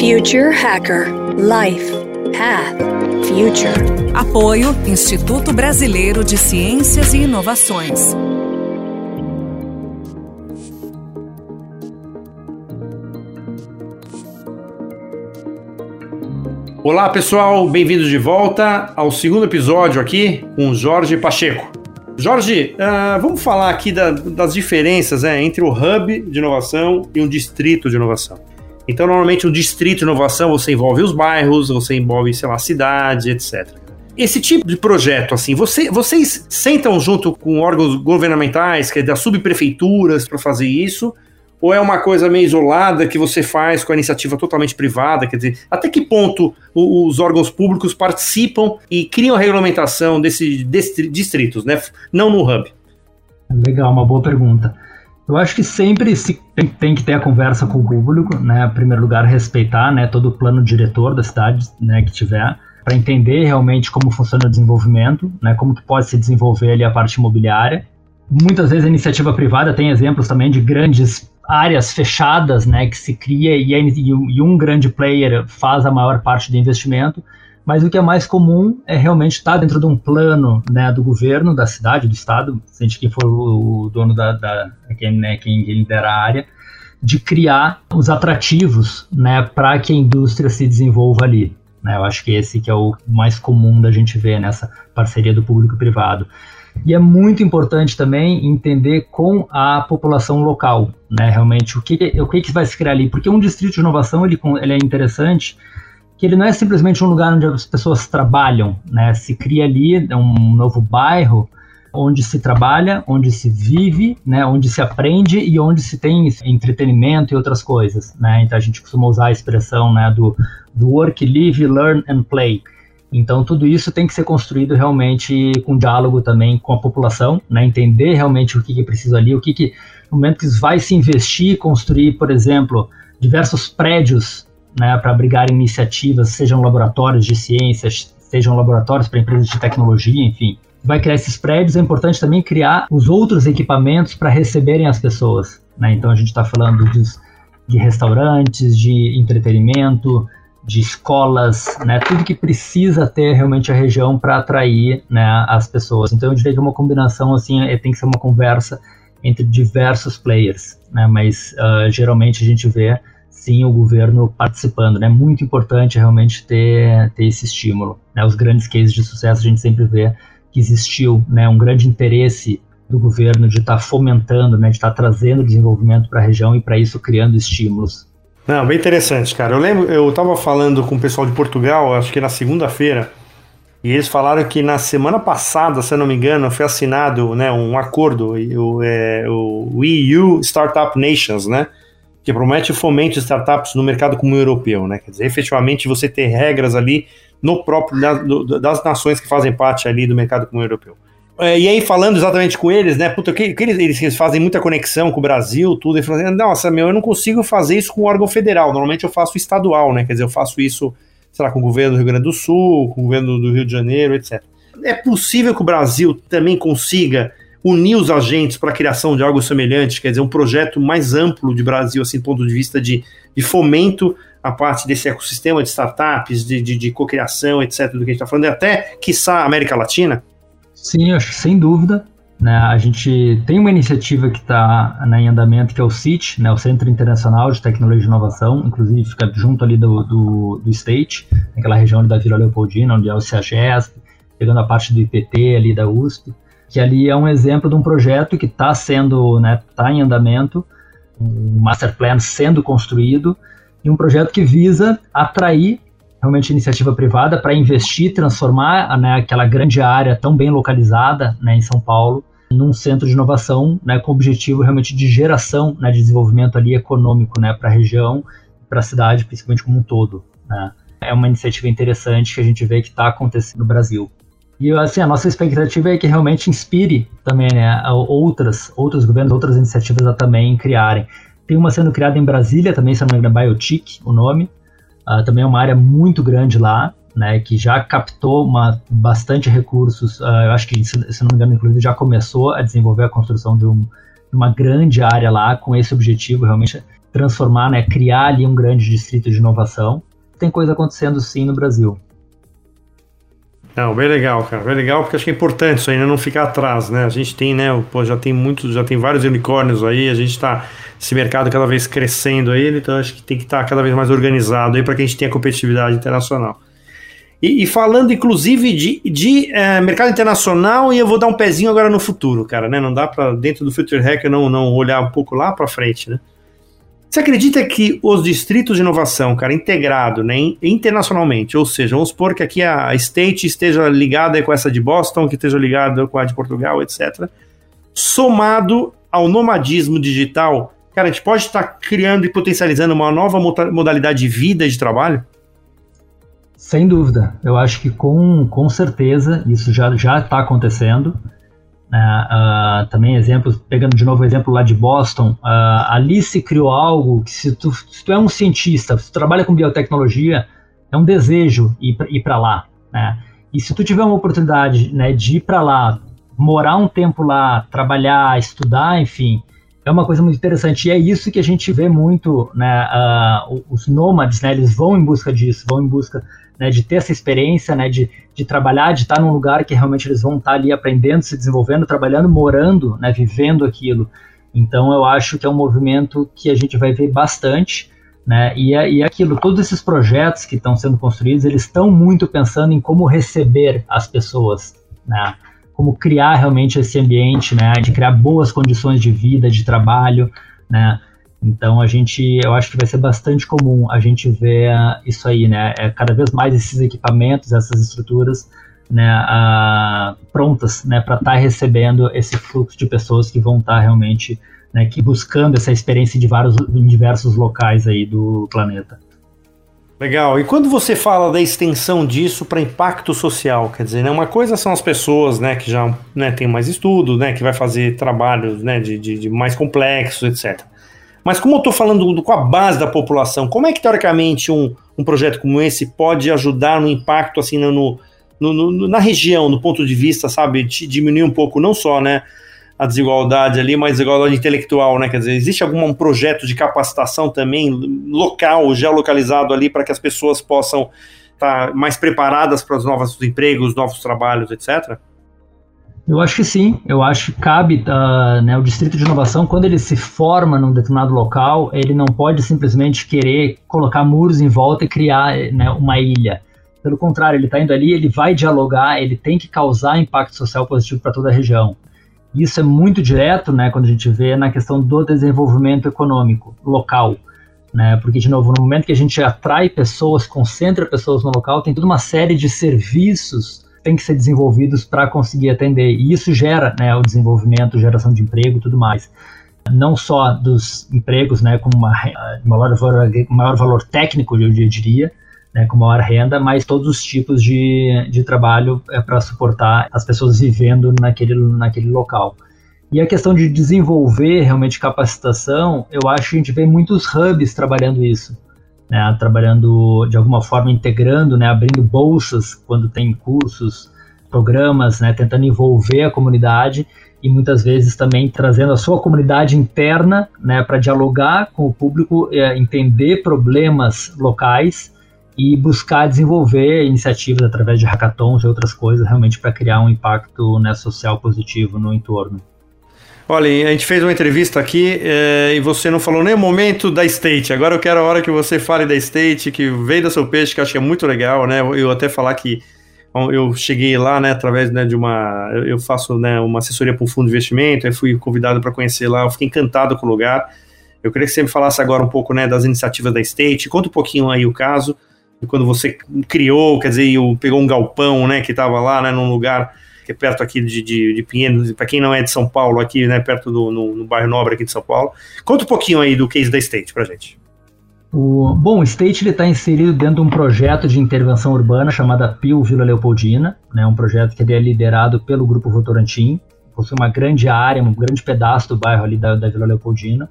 Future Hacker Life Path Future. Apoio Instituto Brasileiro de Ciências e Inovações. Olá pessoal, bem-vindos de volta ao segundo episódio aqui com Jorge Pacheco. Jorge, uh, vamos falar aqui da, das diferenças né, entre o hub de inovação e um distrito de inovação. Então, normalmente, um distrito de inovação você envolve os bairros, você envolve, sei lá, a cidade, etc. Esse tipo de projeto, assim, você, vocês sentam junto com órgãos governamentais, que é das subprefeituras, para fazer isso? Ou é uma coisa meio isolada que você faz com a iniciativa totalmente privada? Quer dizer, até que ponto os órgãos públicos participam e criam a regulamentação desses distritos, né? Não no hub. Legal, uma boa pergunta. Eu acho que sempre se tem, tem, que ter a conversa com o público, né? Em primeiro lugar, respeitar, né, todo o plano diretor da cidade, né, que tiver, para entender realmente como funciona o desenvolvimento, né, como que pode se desenvolver ali a parte imobiliária. Muitas vezes a iniciativa privada tem exemplos também de grandes áreas fechadas, né, que se cria e, e um grande player faz a maior parte do investimento, mas o que é mais comum é realmente estar dentro de um plano né, do governo, da cidade, do estado, seja quem for o dono da, da quem, né, quem lidera a área, de criar os atrativos né, para que a indústria se desenvolva ali. Né? Eu acho que esse que é o mais comum da gente ver nessa parceria do público e privado. E é muito importante também entender com a população local, né, realmente, o que, o que, que vai se criar ali. Porque um distrito de inovação, ele, ele é interessante, que ele não é simplesmente um lugar onde as pessoas trabalham, né, se cria ali um novo bairro, onde se trabalha, onde se vive, né, onde se aprende e onde se tem entretenimento e outras coisas, né? Então a gente costuma usar a expressão, né, do, do work, live, learn and play. Então, tudo isso tem que ser construído realmente com diálogo também com a população, né? entender realmente o que, que é preciso ali, o que, que no momento que vai se investir, construir, por exemplo, diversos prédios né, para abrigar iniciativas, sejam laboratórios de ciências, sejam laboratórios para empresas de tecnologia, enfim. Vai criar esses prédios, é importante também criar os outros equipamentos para receberem as pessoas. Né? Então, a gente está falando de, de restaurantes, de entretenimento, de escolas, né, tudo que precisa ter realmente a região para atrair né, as pessoas. Então eu diria que é uma combinação assim, é, tem que ser uma conversa entre diversos players, né, mas uh, geralmente a gente vê sim o governo participando, né, muito importante realmente ter, ter esse estímulo. Né, os grandes cases de sucesso a gente sempre vê que existiu né, um grande interesse do governo de estar tá fomentando, né, de estar tá trazendo desenvolvimento para a região e para isso criando estímulos não, bem interessante, cara. Eu lembro, eu tava falando com o pessoal de Portugal, acho que na segunda-feira, e eles falaram que na semana passada, se eu não me engano, foi assinado né, um acordo, o, é, o EU Startup Nations, né? Que promete o fomento de startups no mercado comum europeu, né? Quer dizer, efetivamente você ter regras ali no próprio das nações que fazem parte ali do mercado comum europeu. É, e aí, falando exatamente com eles, né? Puta, que, que eles, eles, fazem muita conexão com o Brasil, tudo. E falando, assim, nossa, meu, eu não consigo fazer isso com o órgão federal. Normalmente eu faço estadual, né? Quer dizer, eu faço isso, sei lá, com o governo do Rio Grande do Sul, com o governo do Rio de Janeiro, etc. É possível que o Brasil também consiga unir os agentes para a criação de algo semelhante, quer dizer, um projeto mais amplo de Brasil, assim, do ponto de vista de, de fomento a parte desse ecossistema de startups, de, de, de cocriação, etc., do que a gente está falando, e até, quiçá, América Latina? Sim, acho sem dúvida. Né, a gente tem uma iniciativa que está né, em andamento, que é o CIT, né, o Centro Internacional de Tecnologia e Inovação, inclusive fica junto ali do, do, do State, naquela região da Vila Leopoldina, onde é o CEAGESP, pegando a parte do IPT ali da USP, que ali é um exemplo de um projeto que está sendo, né, tá em andamento, um master plan sendo construído, e um projeto que visa atrair realmente iniciativa privada para investir, transformar né, aquela grande área tão bem localizada né, em São Paulo num centro de inovação, né, com o objetivo realmente de geração, né, de desenvolvimento ali econômico, né, para a região, para a cidade, principalmente como um todo. Né. É uma iniciativa interessante que a gente vê que está acontecendo no Brasil. E assim, a nossa expectativa é que realmente inspire também né, outras, outros governos, outras iniciativas a também criarem. Tem uma sendo criada em Brasília também, se não me engano, é Biotic, o nome, Uh, também é uma área muito grande lá, né, que já captou uma, bastante recursos. Uh, eu acho que, se, não me engano, inclusive já começou a desenvolver a construção de, um, uma grande área lá com esse objetivo realmente transformar, né, criar ali um grande distrito de inovação. Tem coisa acontecendo sim no Brasil. Não, bem legal, cara, bem legal, porque acho que é importante isso aí, né, não ficar atrás, né? A gente tem, né, pô, já tem muitos, já tem vários unicórnios aí, a gente está esse mercado cada vez crescendo aí, então acho que tem que estar tá cada vez mais organizado aí para que a gente tenha competitividade internacional. E, e falando, inclusive, de, de é, mercado internacional, e eu vou dar um pezinho agora no futuro, cara, né? Não dá para dentro do Future Hack não, não olhar um pouco lá para frente, né? Você acredita que os distritos de inovação, cara, integrado, né, internacionalmente, ou seja, vamos supor que aqui a State esteja ligada com essa de Boston, que esteja ligada com a de Portugal, etc., somado ao nomadismo digital, cara, a gente pode estar criando e potencializando uma nova modalidade de vida e de trabalho? Sem dúvida. Eu acho que com, com certeza isso já está acontecendo. Uh, também exemplos, pegando de novo o exemplo lá de Boston, uh, ali se criou algo que se tu, se tu é um cientista, se tu trabalha com biotecnologia, é um desejo ir, ir para lá, né? E se tu tiver uma oportunidade né, de ir para lá, morar um tempo lá, trabalhar, estudar, enfim, é uma coisa muito interessante. E é isso que a gente vê muito, né? Uh, os nômades, né? Eles vão em busca disso, vão em busca né, de ter essa experiência, né, de, de trabalhar, de estar num lugar que realmente eles vão estar ali aprendendo, se desenvolvendo, trabalhando, morando, né, vivendo aquilo. Então eu acho que é um movimento que a gente vai ver bastante, né, e é, e é aquilo, todos esses projetos que estão sendo construídos, eles estão muito pensando em como receber as pessoas, né, como criar realmente esse ambiente, né, de criar boas condições de vida, de trabalho, né, então a gente, eu acho que vai ser bastante comum a gente ver isso aí, né? É cada vez mais esses equipamentos, essas estruturas, né, prontas, né, para estar tá recebendo esse fluxo de pessoas que vão estar tá realmente, né, que buscando essa experiência de vários, em diversos locais aí do planeta. Legal. E quando você fala da extensão disso para impacto social, quer dizer, né, uma coisa são as pessoas, né, que já né, têm mais estudo, né, que vai fazer trabalhos, né, de, de, de mais complexos, etc. Mas como eu estou falando com a base da população, como é que teoricamente um, um projeto como esse pode ajudar no impacto assim no, no, no, na região, no ponto de vista, sabe, de diminuir um pouco não só, né, a desigualdade ali, mas a desigualdade intelectual, né? Quer dizer, existe algum projeto de capacitação também local, geolocalizado ali para que as pessoas possam estar tá mais preparadas para os novos empregos, novos trabalhos, etc? Eu acho que sim, eu acho que cabe uh, né, o distrito de inovação, quando ele se forma num determinado local, ele não pode simplesmente querer colocar muros em volta e criar né, uma ilha. Pelo contrário, ele está indo ali, ele vai dialogar, ele tem que causar impacto social positivo para toda a região. Isso é muito direto, né, quando a gente vê na questão do desenvolvimento econômico local. Né, porque, de novo, no momento que a gente atrai pessoas, concentra pessoas no local, tem toda uma série de serviços têm que ser desenvolvidos para conseguir atender. E isso gera né, o desenvolvimento, geração de emprego e tudo mais. Não só dos empregos né, com uma, maior, valor, maior valor técnico, eu diria, né, com maior renda, mas todos os tipos de, de trabalho é para suportar as pessoas vivendo naquele, naquele local. E a questão de desenvolver realmente capacitação, eu acho que a gente vê muitos hubs trabalhando isso né, trabalhando de alguma forma integrando, né, abrindo bolsas quando tem cursos, programas, né, tentando envolver a comunidade e muitas vezes também trazendo a sua comunidade interna né, para dialogar com o público, é, entender problemas locais e buscar desenvolver iniciativas através de hackathons e outras coisas realmente para criar um impacto né, social positivo no entorno. Olha, a gente fez uma entrevista aqui é, e você não falou nem o momento da State. Agora eu quero a hora que você fale da State, que veio da seu peixe, que eu acho que é muito legal, né? Eu até falar que eu cheguei lá, né, através né, de uma. Eu faço né, uma assessoria para um fundo de investimento, aí fui convidado para conhecer lá, eu fiquei encantado com o lugar. Eu queria que você me falasse agora um pouco né, das iniciativas da State, conta um pouquinho aí o caso, quando você criou, quer dizer, pegou um galpão, né, que estava lá, né, num lugar que é perto aqui de, de, de Pinheiros, para quem não é de São Paulo, aqui, né, perto do no, no, bairro Nobre aqui de São Paulo. Conta um pouquinho aí do case da State para gente. O, bom, o State está inserido dentro de um projeto de intervenção urbana chamada PIL Vila Leopoldina, né, um projeto que é liderado pelo Grupo Votorantim, possui uma grande área, um grande pedaço do bairro ali da, da Vila Leopoldina,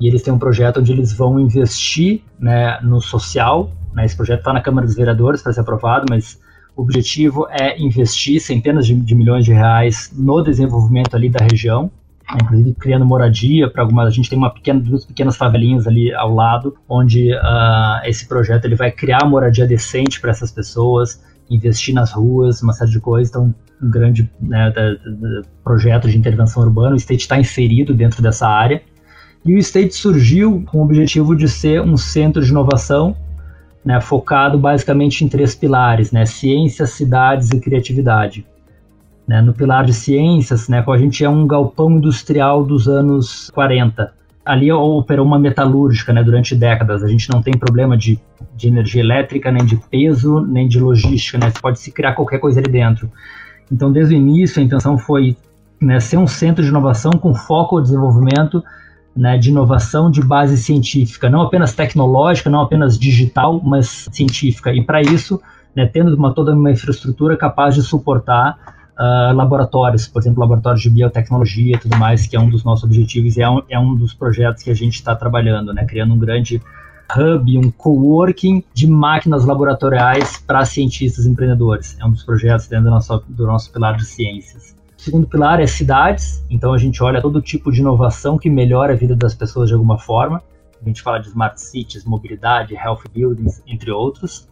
e eles têm um projeto onde eles vão investir né, no social, né, esse projeto está na Câmara dos Vereadores para ser aprovado, mas o objetivo é investir centenas de, de milhões de reais no desenvolvimento ali da região. né, inclusive criando moradia para algumas. A gente tem uma pequena, duas pequenas favelinhas ali ao lado, onde uh, esse projeto ele vai criar moradia decente para essas pessoas, investir nas ruas, uma série de coisas. Então, um grande né, projeto de intervenção urbana. O State está inserido dentro dessa área. E o State surgiu com o objetivo de ser um centro de inovação né, focado basicamente em três pilares, né, ciência, cidades e criatividade. Né, no pilar de ciências, né, a gente é um galpão industrial dos anos 40. Ali operou uma metalúrgica né, durante décadas. A gente não tem problema de, de energia elétrica, nem de peso, nem de logística. Né, pode se criar qualquer coisa ali dentro. Então, desde o início, a intenção foi né, ser um centro de inovação com foco ao desenvolvimento né, de inovação de base científica, não apenas tecnológica, não apenas digital, mas científica. E para isso, né, tendo uma, toda uma infraestrutura capaz de suportar uh, laboratórios, por exemplo, laboratórios de biotecnologia e tudo mais, que é um dos nossos objetivos e é um, é um dos projetos que a gente está trabalhando, né, criando um grande hub, um coworking de máquinas laboratoriais para cientistas e empreendedores. É um dos projetos dentro do nosso, do nosso pilar de ciências. Segundo pilar é cidades, então a gente olha todo tipo de inovação que melhora a vida das pessoas de alguma forma. A gente fala de smart cities, mobilidade, health buildings, entre outros.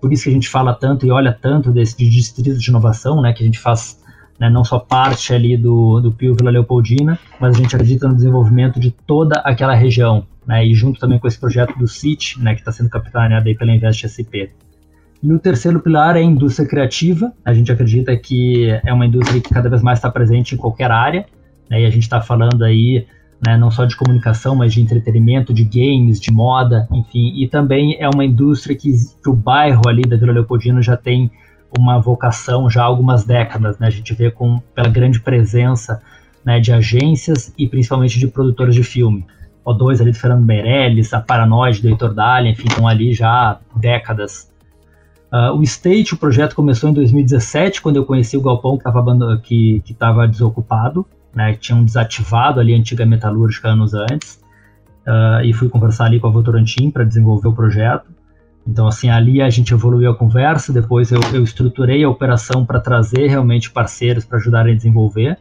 Por isso que a gente fala tanto e olha tanto desse de distrito de inovação, né, que a gente faz né, não só parte ali do, do Pio Vila Leopoldina, mas a gente acredita no desenvolvimento de toda aquela região, né, e junto também com esse projeto do CIT, né, que está sendo capitaneado aí pela Invest SP. E o terceiro pilar é a indústria criativa. A gente acredita que é uma indústria que cada vez mais está presente em qualquer área. Né? E a gente está falando aí né, não só de comunicação, mas de entretenimento, de games, de moda, enfim. E também é uma indústria que, que o bairro ali da Vila Leopoldina já tem uma vocação já há algumas décadas. Né? A gente vê com, pela grande presença né, de agências e principalmente de produtores de filme. O2 ali do Fernando Meirelles, a Paranoide do Heitor Dalia, enfim, estão ali já há décadas Uh, o State, o projeto começou em 2017, quando eu conheci o galpão que estava desocupado, né, tinham desativado ali a antiga metalúrgica anos antes, uh, e fui conversar ali com a Votorantim para desenvolver o projeto. Então, assim, ali a gente evoluiu a conversa, depois eu, eu estruturei a operação para trazer realmente parceiros para ajudarem a desenvolver.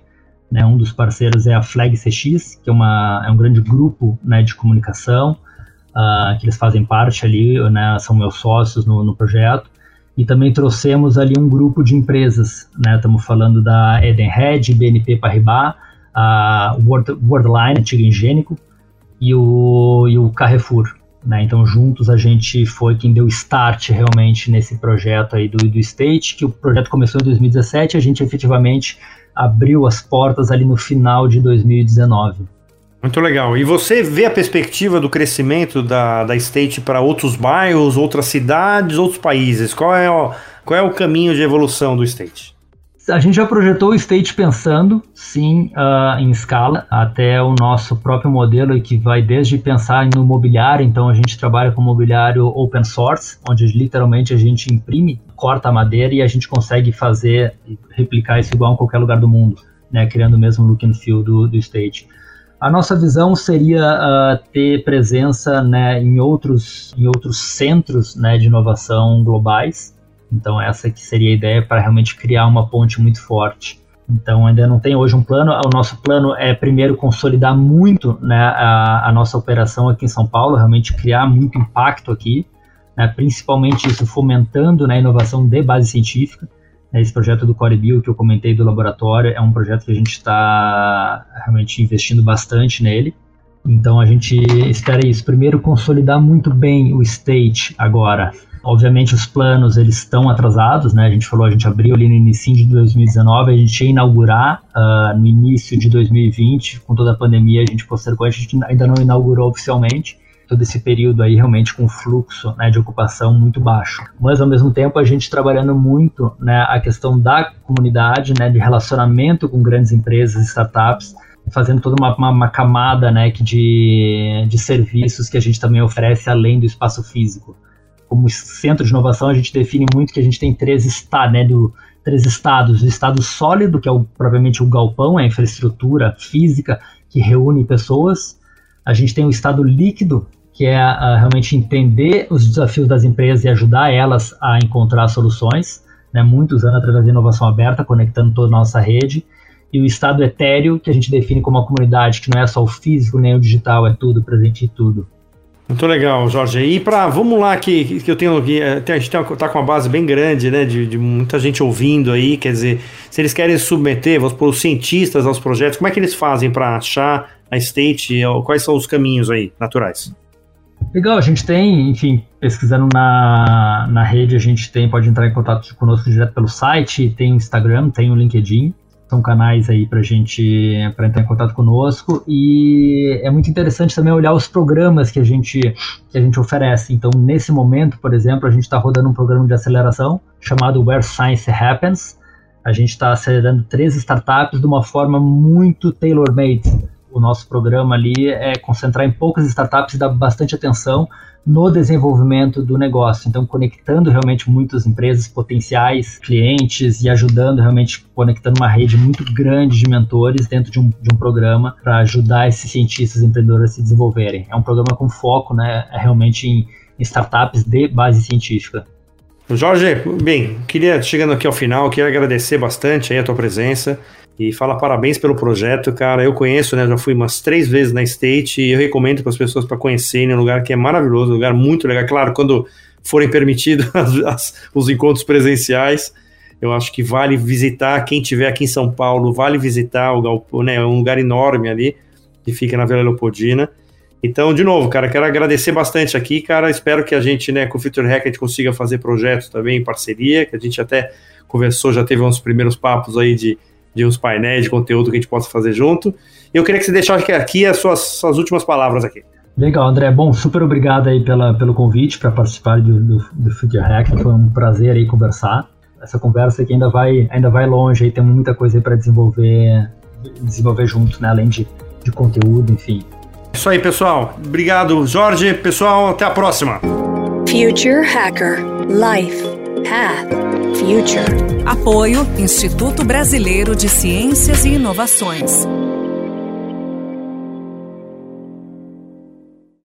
Né, um dos parceiros é a Flag CX, que é, uma, é um grande grupo né, de comunicação, uh, que eles fazem parte ali, né, são meus sócios no, no projeto e também trouxemos ali um grupo de empresas, né? Estamos falando da Edenred, BNP Paribas, a World, Worldline, antigo Ingênico, e o, e o Carrefour. Né? Então, juntos a gente foi quem deu start realmente nesse projeto aí do, do State, que o projeto começou em 2017, a gente efetivamente abriu as portas ali no final de 2019. Muito legal. E você vê a perspectiva do crescimento da, da State para outros bairros, outras cidades, outros países? Qual é, o, qual é o caminho de evolução do State? A gente já projetou o State pensando, sim, uh, em escala, até o nosso próprio modelo, que vai desde pensar no mobiliário, então a gente trabalha com mobiliário open source, onde literalmente a gente imprime, corta a madeira e a gente consegue fazer, replicar isso igual em qualquer lugar do mundo, né, criando o mesmo look and feel do, do State. A nossa visão seria uh, ter presença né, em, outros, em outros centros né, de inovação globais. Então, essa que seria a ideia para realmente criar uma ponte muito forte. Então, ainda não tem hoje um plano. O nosso plano é, primeiro, consolidar muito né, a, a nossa operação aqui em São Paulo, realmente criar muito impacto aqui, né, principalmente isso fomentando né, a inovação de base científica. É, esse projeto do Core Bio que eu comentei do laboratório é um projeto que a gente está realmente investindo bastante nele. Então a gente espera isso. Primeiro, consolidar muito bem o state agora. Obviamente os planos eles estão atrasados, né? A gente falou, a gente abriu ali no início de 2019, a gente ia inaugurar uh, no início de 2020, com toda a pandemia a gente postergou, a gente ainda não inaugurou oficialmente todo esse período aí realmente com fluxo né, de ocupação muito baixo. Mas ao mesmo tempo a gente trabalhando muito né, a questão da comunidade, né, de relacionamento com grandes empresas startups, fazendo toda uma, uma, uma camada né, de, de serviços que a gente também oferece além do espaço físico. Como centro de inovação, a gente define muito que a gente tem três, está, né, do, três estados. O estado sólido, que é o, o galpão, é a infraestrutura física que reúne pessoas. A gente tem o estado líquido, que é a, realmente entender os desafios das empresas e ajudar elas a encontrar soluções, né, muito usando através da inovação aberta, conectando toda a nossa rede. e o estado etéreo, que a gente define como uma comunidade, que não é só o físico nem o digital, é tudo, presente em tudo. Muito legal, Jorge. E para vamos lá que, que eu tenho aqui, a gente está com uma base bem grande, né, de, de, muita gente ouvindo aí, quer dizer, se eles querem submeter, vamos os cientistas aos projetos, como é que eles fazem para achar a State? Quais são os caminhos aí naturais? Legal, a gente tem, enfim, pesquisando na, na rede, a gente tem, pode entrar em contato conosco direto pelo site, tem Instagram, tem o LinkedIn são canais aí para gente para entrar em contato conosco e é muito interessante também olhar os programas que a gente que a gente oferece. Então, nesse momento, por exemplo, a gente está rodando um programa de aceleração chamado Where Science Happens. A gente está acelerando três startups de uma forma muito tailor-made. O nosso programa ali é concentrar em poucas startups e dar bastante atenção no desenvolvimento do negócio. Então, conectando realmente muitas empresas potenciais, clientes e ajudando realmente, conectando uma rede muito grande de mentores dentro de um, de um programa para ajudar esses cientistas e empreendedores a se desenvolverem. É um programa com foco né, realmente em, startups de base científica. Jorge, bem, queria, chegando aqui ao final, queria agradecer bastante a tua presença e fala parabéns pelo projeto, cara. Eu conheço, né? Já fui umas três vezes na State e eu recomendo para as pessoas para conhecerem. É um lugar que é maravilhoso, um lugar muito legal. Claro, quando forem permitidos os encontros presenciais, eu acho que vale visitar. Quem tiver aqui em São Paulo, vale visitar o Galpão, né? É um lugar enorme ali que fica na Vila Leopoldina. Então, de novo, cara, quero agradecer bastante aqui, cara. Espero que a gente, né, com o Future Hack, a gente consiga fazer projetos também em parceria, que a gente até conversou, já teve uns primeiros papos aí de de uns painéis de conteúdo que a gente possa fazer junto. Eu queria que você deixasse aqui as suas, suas últimas palavras aqui. Legal, André. Bom, super obrigado aí pela, pelo convite para participar do, do, do Future Hack. Foi um prazer aí conversar. Essa conversa aqui ainda vai, ainda vai longe, aí temos muita coisa aí para desenvolver, desenvolver junto, né? Além de, de conteúdo, enfim. Isso aí, pessoal. Obrigado, Jorge. Pessoal, até a próxima. Future Hacker Life Path Future. Apoio Instituto Brasileiro de Ciências e Inovações.